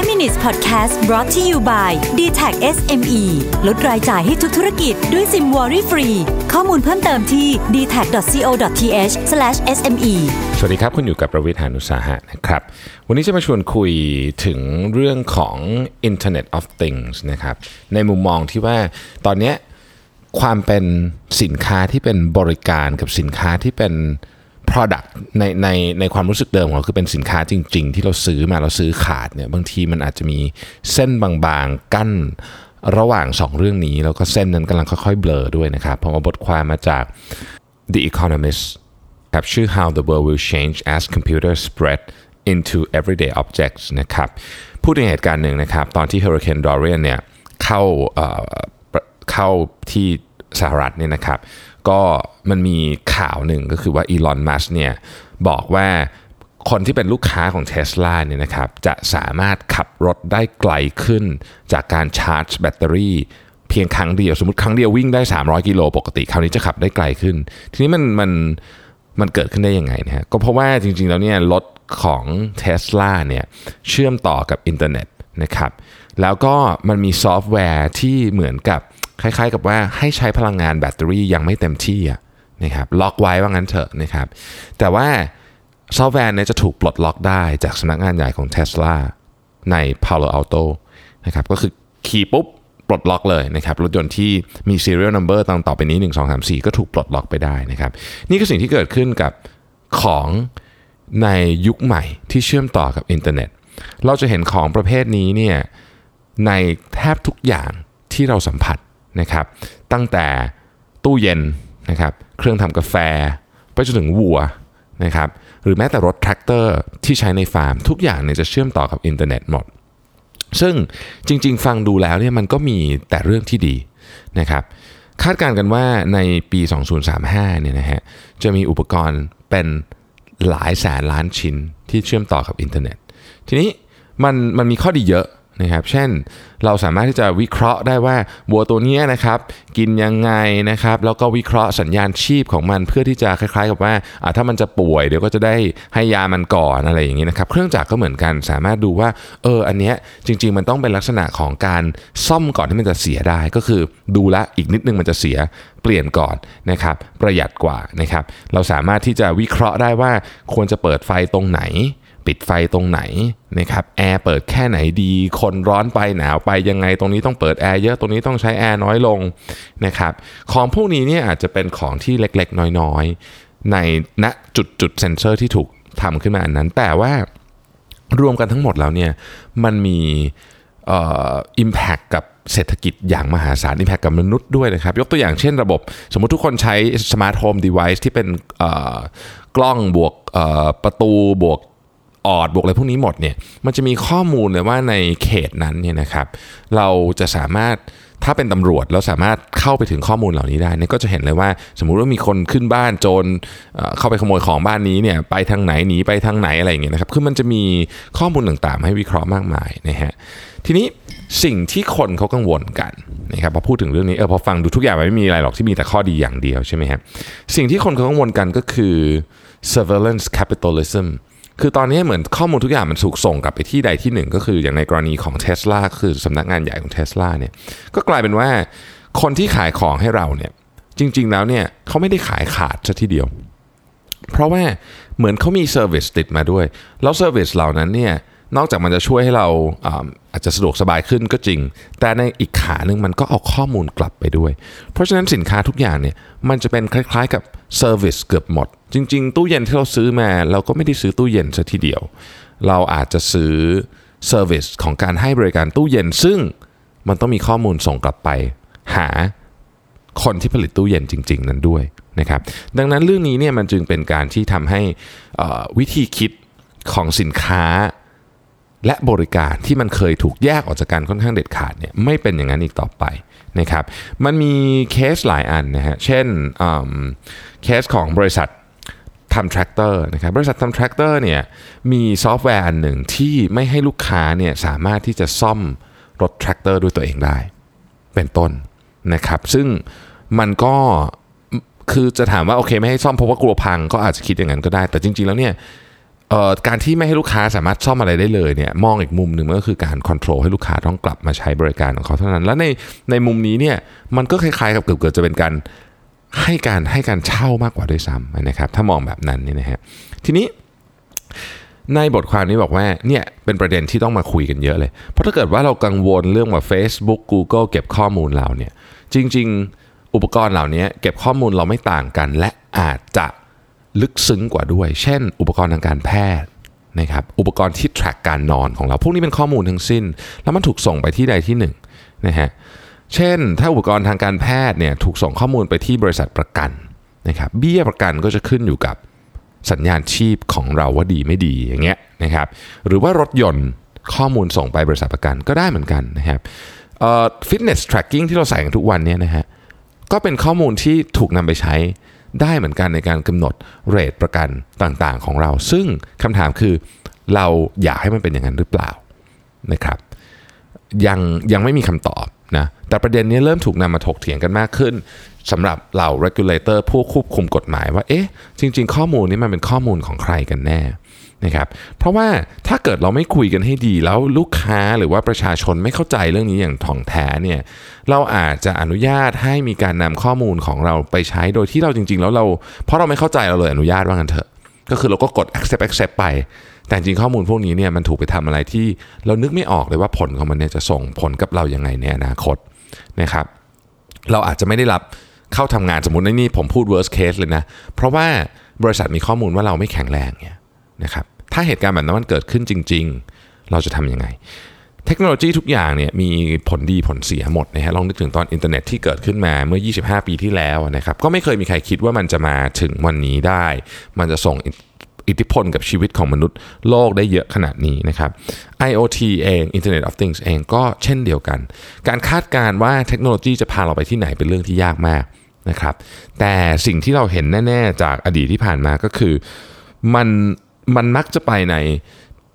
5 minutes podcast brought to you by d t a c SME ลดรายจ่ายให้ทุกธุรกิจด้วยซิมวอรี่ฟรี ข้อมูลเพิ่มเติมที่ d t a c c o t h s m e สวัสดีครับคุณอยู่กับประวิทยานุสาหะนะครับ วันนี้จะมาชวนคุยถึงเรื่องของ Internet of Things นะครับ ในมุมมองที่ว่าตอนนี้ความเป็นสินค้าที่เป็นบริการกับสินค้าที่เป็น product ในในในความรู้สึกเดิมของเราคือเป็นสินค้าจริง ๆ ที่เราซื้อมาเราซื้อขาดเนี่ยบางทีมันอาจจะมีเส้นบางๆ กั้นระหว่างสองเรื่องนี้ แล้วก็เส้นนั้นกำลังค่อยๆ เบลอด้วยนะครับผมเอาบทความมาจาก The Economist ครับชื่อ How the World Will Change as Computers Spread into Everyday Objects นะครับพูดถึงเหตุการณ์หนึ่งนะครับ ตอนที่ Hurricane Dorian เนี่ยเข้าเอ่อเข้าที่ สหรัฐเนี่ยนะครับ ก็มันมีข่าวหนึ่งก็คือว่าอีลอนมัสก์เนี่ยบอกว่าคนที่เป็นลูกค้าของ Tesla เนี่ยนะครับจะสามารถขับรถได้ไกลขึ้น จากการชาร์จแบตเตอรี่เพียงครั้งเดียว สมมติครั้งเดียววิ่งได้ 300 กิโลปกติ คราวนี้จะขับได้ไกลขึ้น ทีนี้มันมันมันเกิดขึ้นได้ยังไงนะฮะก็เพราะว่าจริงๆแล้วเนี่ยรถของ Tesla เนี่ยเชื่อมต่อกับอินเทอร์เน็ต นะครับแล้วก็มันมีซอฟต์แวร์ที่เหมือนกับคล้ายๆ กับว่าให้ใช้พลังงานแบตเตอรี่ยังไม่เต็มที่นะครับล็อกไว้ว่างั้นเถอะนะครับแต่ว่าซอฟต์แวร์เนี่ยจะถูกปลดล็อกได้จากสำนักงานใหญ่ของ Tesla ใน Palo Alto นะครับก็คือคลิกปุ๊บปลดล็อกเลยนะครับรถยนต์ที่มี serial number ต่างต่อไปนี้ 1 2 3 4 ก็ถูกปลดล็อกไปได้นะครับนี่คือสิ่งที่เกิดขึ้นกับของในยุคใหม่ที่เชื่อมต่อกับอินเทอร์เน็ต เราจะเห็นของประเภทนี้เนี่ยในแทบทุกอย่างที่เราสัมผัสนะครับ ตั้งแต่ตู้เย็นนะครับเครื่องทำกาแฟ ไปจนถึงวัวนะครับหรือแม้แต่รถแทรกเตอร์ที่ใช้ในฟาร์ม ทุกอย่างเนี่ยจะเชื่อมต่อกับอินเทอร์เน็ตหมด ซึ่งจริงๆ ฟังดูแล้วเนี่ยมันก็มีแต่เรื่องที่ดีนะครับคาดการณ์กันว่าในปี 2035 เนี่ยนะฮะจะมีอุปกรณ์เป็นหลายแสนล้านชิ้นที่เชื่อมต่อกับอินเทอร์เน็ต ทีนี้มันมันมีข้อดีเยอะนะครับ เช่น เราสามารถที่จะวิเคราะห์ได้ว่าวัวตัวนี้นะครับ กินยังไงนะครับ แล้วก็วิเคราะห์สัญญาณชีพของมันเพื่อที่จะคล้ายๆ กับว่าถ้ามันจะป่วยเดี๋ยวก็จะได้ให้ยามันก่อนอะไรอย่างนี้นะครับ เครื่องจักรก็เหมือนกันสามารถดูว่า เออ อันเนี้ยจริง ๆ มันต้องเป็นลักษณะของการซ่อมก่อนที่มันจะเสียได้ ก็คือดูแลอีกนิดนึงมันจะเสียเปลี่ยนก่อนนะครับ ประหยัดกว่านะครับ เราสามารถที่จะวิเคราะห์ได้ว่าควรจะเปิดไฟตรงไหน ปิดไฟตรงไหนนะครับแอร์เปิดแค่ไหนดี คนร้อนไปหนาวไปยังไงตรงนี้ต้องเปิดแอร์เยอะตรงนี้ต้องใช้แอร์น้อยลงนะครับของพวกนี้เนี่ยอาจจะเป็นของที่เล็กๆ น้อยๆ ในณจุดจุดเซนเซอร์ที่ถูกทำขึ้นมาอันนั้น แต่ว่ารวมกันทั้งหมดแล้วเนี่ยมันมี impact กับเศรษฐกิจอย่างมหาศาล impact กับมนุษย์ด้วยนะครับ ยกตัวอย่างเช่นระบบ สมมติทุกคนใช้ smart home device ที่เป็นกล้องบวกประตูบวก ออดบวกอะไรพวกนี้หมดเนี่ยมันจะมีข้อมูลเลยว่าในเขตนั้นเนี่ยนะครับ เราจะสามารถถ้าเป็นตำรวจแล้วสามารถเข้าไปถึงข้อมูลเหล่านี้ได้เนี่ยก็จะเห็นเลยว่า สมมุติว่ามีคนขึ้นบ้านโจรเข้าไปขโมยของบ้านนี้เนี่ยไปทางไหนหนีไปทางไหนอะไรอย่างเงี้ยนะครับคือมันจะมีข้อมูลต่างๆ ให้วิเคราะห์มากมายนะฮะทีนี้สิ่งที่คนเขากังวลกันนะครับพอพูดถึงเรื่องนี้เออพอฟังดูทุกอย่างมันไม่มีอะไรหรอกที่มีแต่ข้อดีอย่างเดียวใช่ไหมครับสิ่งที่คนเขากังวลกันก็คือ surveillance capitalism คือตอนนี้เหมือนข้อมูลทุกอย่างมันถูกส่งกลับไปที่ใดที่หนึ่ง ก็คืออย่างในกรณีของ t ท s l a คือสำนักงานใหญ่ของ t ท s l a เนี่ยก็กลายเป็นว่าคนที่ขายของให้เราเนี่ยจริง ๆ แล้วเนี่ยเขาไม่ได้ขายขาดซะทีเดียว เพราะว่าเหมือนเขามี service ติดมาด้วย แล้ว service เหล่านั้นเนี่ยนอกจากมันจะช่วยให้เราอาจจะสะดวกสบายขึ้นก็จริง แต่ในอีกขาหนึ่งมันก็เอาข้อมูลกลับไปด้วย เพราะฉะนั้นสินค้าทุกอย่างเนี่ยมันจะเป็นคล้ายๆกับ service เกือบหมด จริง ๆ ตู้เย็นที่เราซื้อมา เราก็ไม่ได้ซื้อตู้เย็นซะทีเดียว เราอาจจะซื้อเซอร์วิสของการให้บริการตู้เย็น ซึ่งมันต้องมีข้อมูลส่งกลับไป หาคนที่ผลิตตู้เย็นจริง ๆ นั้นด้วยนะครับดังนั้นเรื่องนี้เนี่ยมันจึงเป็นการที่ทำให้วิธีคิดของสินค้าและบริการที่มันเคยถูกแยกออกจากกันค่อนข้างเด็ดขาดเนี่ยไม่เป็นอย่างนั้นอีกต่อไปนะครับมันมีเคสหลายอันนะฮะเช่นเคสของบริษัท ทำแทรกเตอร์นะครับบริษัททำแทรกเตอร์เนี่ยมีซอฟต์แวร์อันหนึ่งที่ไม่ให้ลูกค้าเนี่ยสามารถที่จะซ่อมรถแทรกเตอร์ด้วยตัวเองได้ เป็นต้นนะครับซึ่งมันก็คือจะถามว่าโอเคไม่ให้ซ่อมเพราะว่ากลัวพังก็อาจจะคิดอย่างนั้นก็ได้ แต่จริง ๆแล้วเนี่ยการที่ไม่ให้ลูกค้าสามารถซ่อมอะไรได้เลยเนี่ยมองอีกมุมหนึ่งมันก็คือการควบคุมให้ลูกค้าต้องกลับมาใช้บริการของเขาเท่านั้น แล้วในในมุมนี้เนี่ยมันก็คล้ายๆกับเกือบๆจะเป็นการ ให้การให้การเช่ามากกว่าด้วยซ้ำนะครับ ถ้ามองแบบนั้นนี่นะฮะทีนี้ในบทความนี้บอกว่าเนี่ยเป็นประเด็นที่ต้องมาคุยกันเยอะเลย เพราะถ้าเกิดว่าเรากังวลเรื่องว่า Facebook Google เก็บข้อมูลเราเนี่ยจริง ๆ อุปกรณ์เหล่านี้เก็บข้อมูลเราไม่ต่างกัน และอาจจะลึกซึ้งกว่าด้วย เช่น อุปกรณ์ทางการแพทย์นะครับอุปกรณ์ที่ track การนอนของเรา พวกนี้เป็นข้อมูลทั้งสิ้น แล้วมันถูกส่งไปที่ใดที่หนึ่งนะฮะ เช่น ถ้าอุปกรณ์ทางการแพทย์เนี่ยถูกส่งข้อมูลไปที่บริษัทประกันนะครับเบี้ยประกันก็จะขึ้นอยู่กับสัญญาณชีพของเราว่าดีไม่ดีอย่างเงี้ยนะครับหรือว่ารถยนต์ข้อมูลส่งไปบริษัทประกันก็ได้เหมือนกันนะครับฟิตเนส tracking ที่เราใส่กันทุกวันเนี้นะฮะก็เป็นข้อมูลที่ถูกนำไปใช้ได้เหมือนกันในการกำหนดเรทประกันต่างๆของเรา ซึ่งคำถามคือเราอยากให้มันเป็นอย่างนั้นหรือเปล่านะครับยังยังไม่มีคำตอบ นะแต่ประเด็นนี้เริ่มถูกนำมาถกเถียงกันมากขึ้นสำหรับเหล่า regulator ผู้ควบคุมกฎหมายว่าเอ๊ะจริง ๆ ข้อมูลนี้มันเป็นข้อมูลของใครกันแน่นะครับเพราะว่าถ้าเกิดเราไม่คุยกันให้ดี แล้วลูกค้าหรือว่าประชาชนไม่เข้าใจเรื่องนี้อย่างถ่องแท้เนี่ยเราอาจจะอนุญาตให้มีการนำข้อมูลของเราไปใช้โดยที่เราจริง ๆ แล้วเราเพราะเราไม่เข้าใจเราเลยอนุญาตว่างันเถอะ ก็คือเราก็กด accept accept ไป แต่จริงข้อมูลพวกนี้เนี่ยมันถูกไปทำอะไรที่เรานึกไม่ออกเลยว่าผลของมันเนี่ยจะส่งผลกับเรายังไงในอนาคตนะครับ เราอาจจะไม่ได้รับเข้าทำงานสมมติในนี่ผมพูด worst case เลยนะ เพราะว่าบริษัทมีข้อมูลว่าเราไม่แข็งแรงเนี่ยนะครับ ถ้าเหตุการณ์แบบนั้นมันเกิดขึ้นจริง ๆ เราจะทำยังไง เทคโนโลยีทุกอย่างเนี่ยมีผลดีผลเสียหมดนะฮะลองนึกถึงตอนอินเทอร์เน็ตที่เกิดขึ้นมาเมื่อ 25 ปีที่แล้วนะครับก็ไม่เคยมีใครคิดว่ามันจะมาถึงวันนี้ได้ มันจะส่งอิทธิพลกับชีวิตของมนุษย์โลกได้เยอะขนาดนี้นะครับ IoT เอง Internet of Things เองก็เช่นเดียวกัน การคาดการณ์ว่าเทคโนโลยีจะพาเราไปที่ไหนเป็นเรื่องที่ยากมากนะครับ แต่สิ่งที่เราเห็นแน่ ๆ จากอดีตที่ผ่านมาก็คือมันมันมักจะไปใน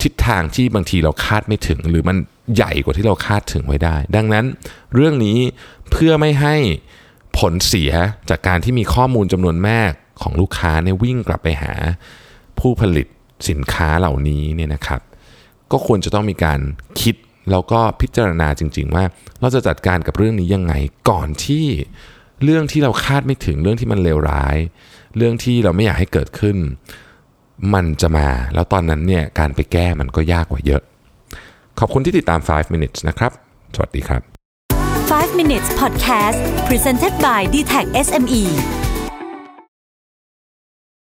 ทิศทางที่บางทีเราคาดไม่ถึง หรือมัน ใหญ่กว่าที่เราคาดถึงไว้ได้ ดังนั้นเรื่องนี้เพื่อไม่ให้ผลเสียจากการที่มีข้อมูลจำนวนมากของลูกค้าเนี่ยวิ่งกลับไปหา ผู้ผลิตสินค้าเหล่านี้เนี่ยนะครับ ก็ควรจะต้องมีการคิดแล้วก็พิจารณาจริง ๆ ว่าเราจะจัดการกับเรื่องนี้ยังไงก่อนที่เรื่องที่เราคาดไม่ถึงเรื่องที่มันเลวร้าย เรื่องที่เราไม่อยากให้เกิดขึ้น มันจะมา แล้วตอนนั้นเนี่ยการไปแก้มันก็ยากกว่าเยอะ ขอบคุณที่ติดตาม 5 minutes นะครับ สวัสดีครับ 5 minutes podcast presented by d t e c h SME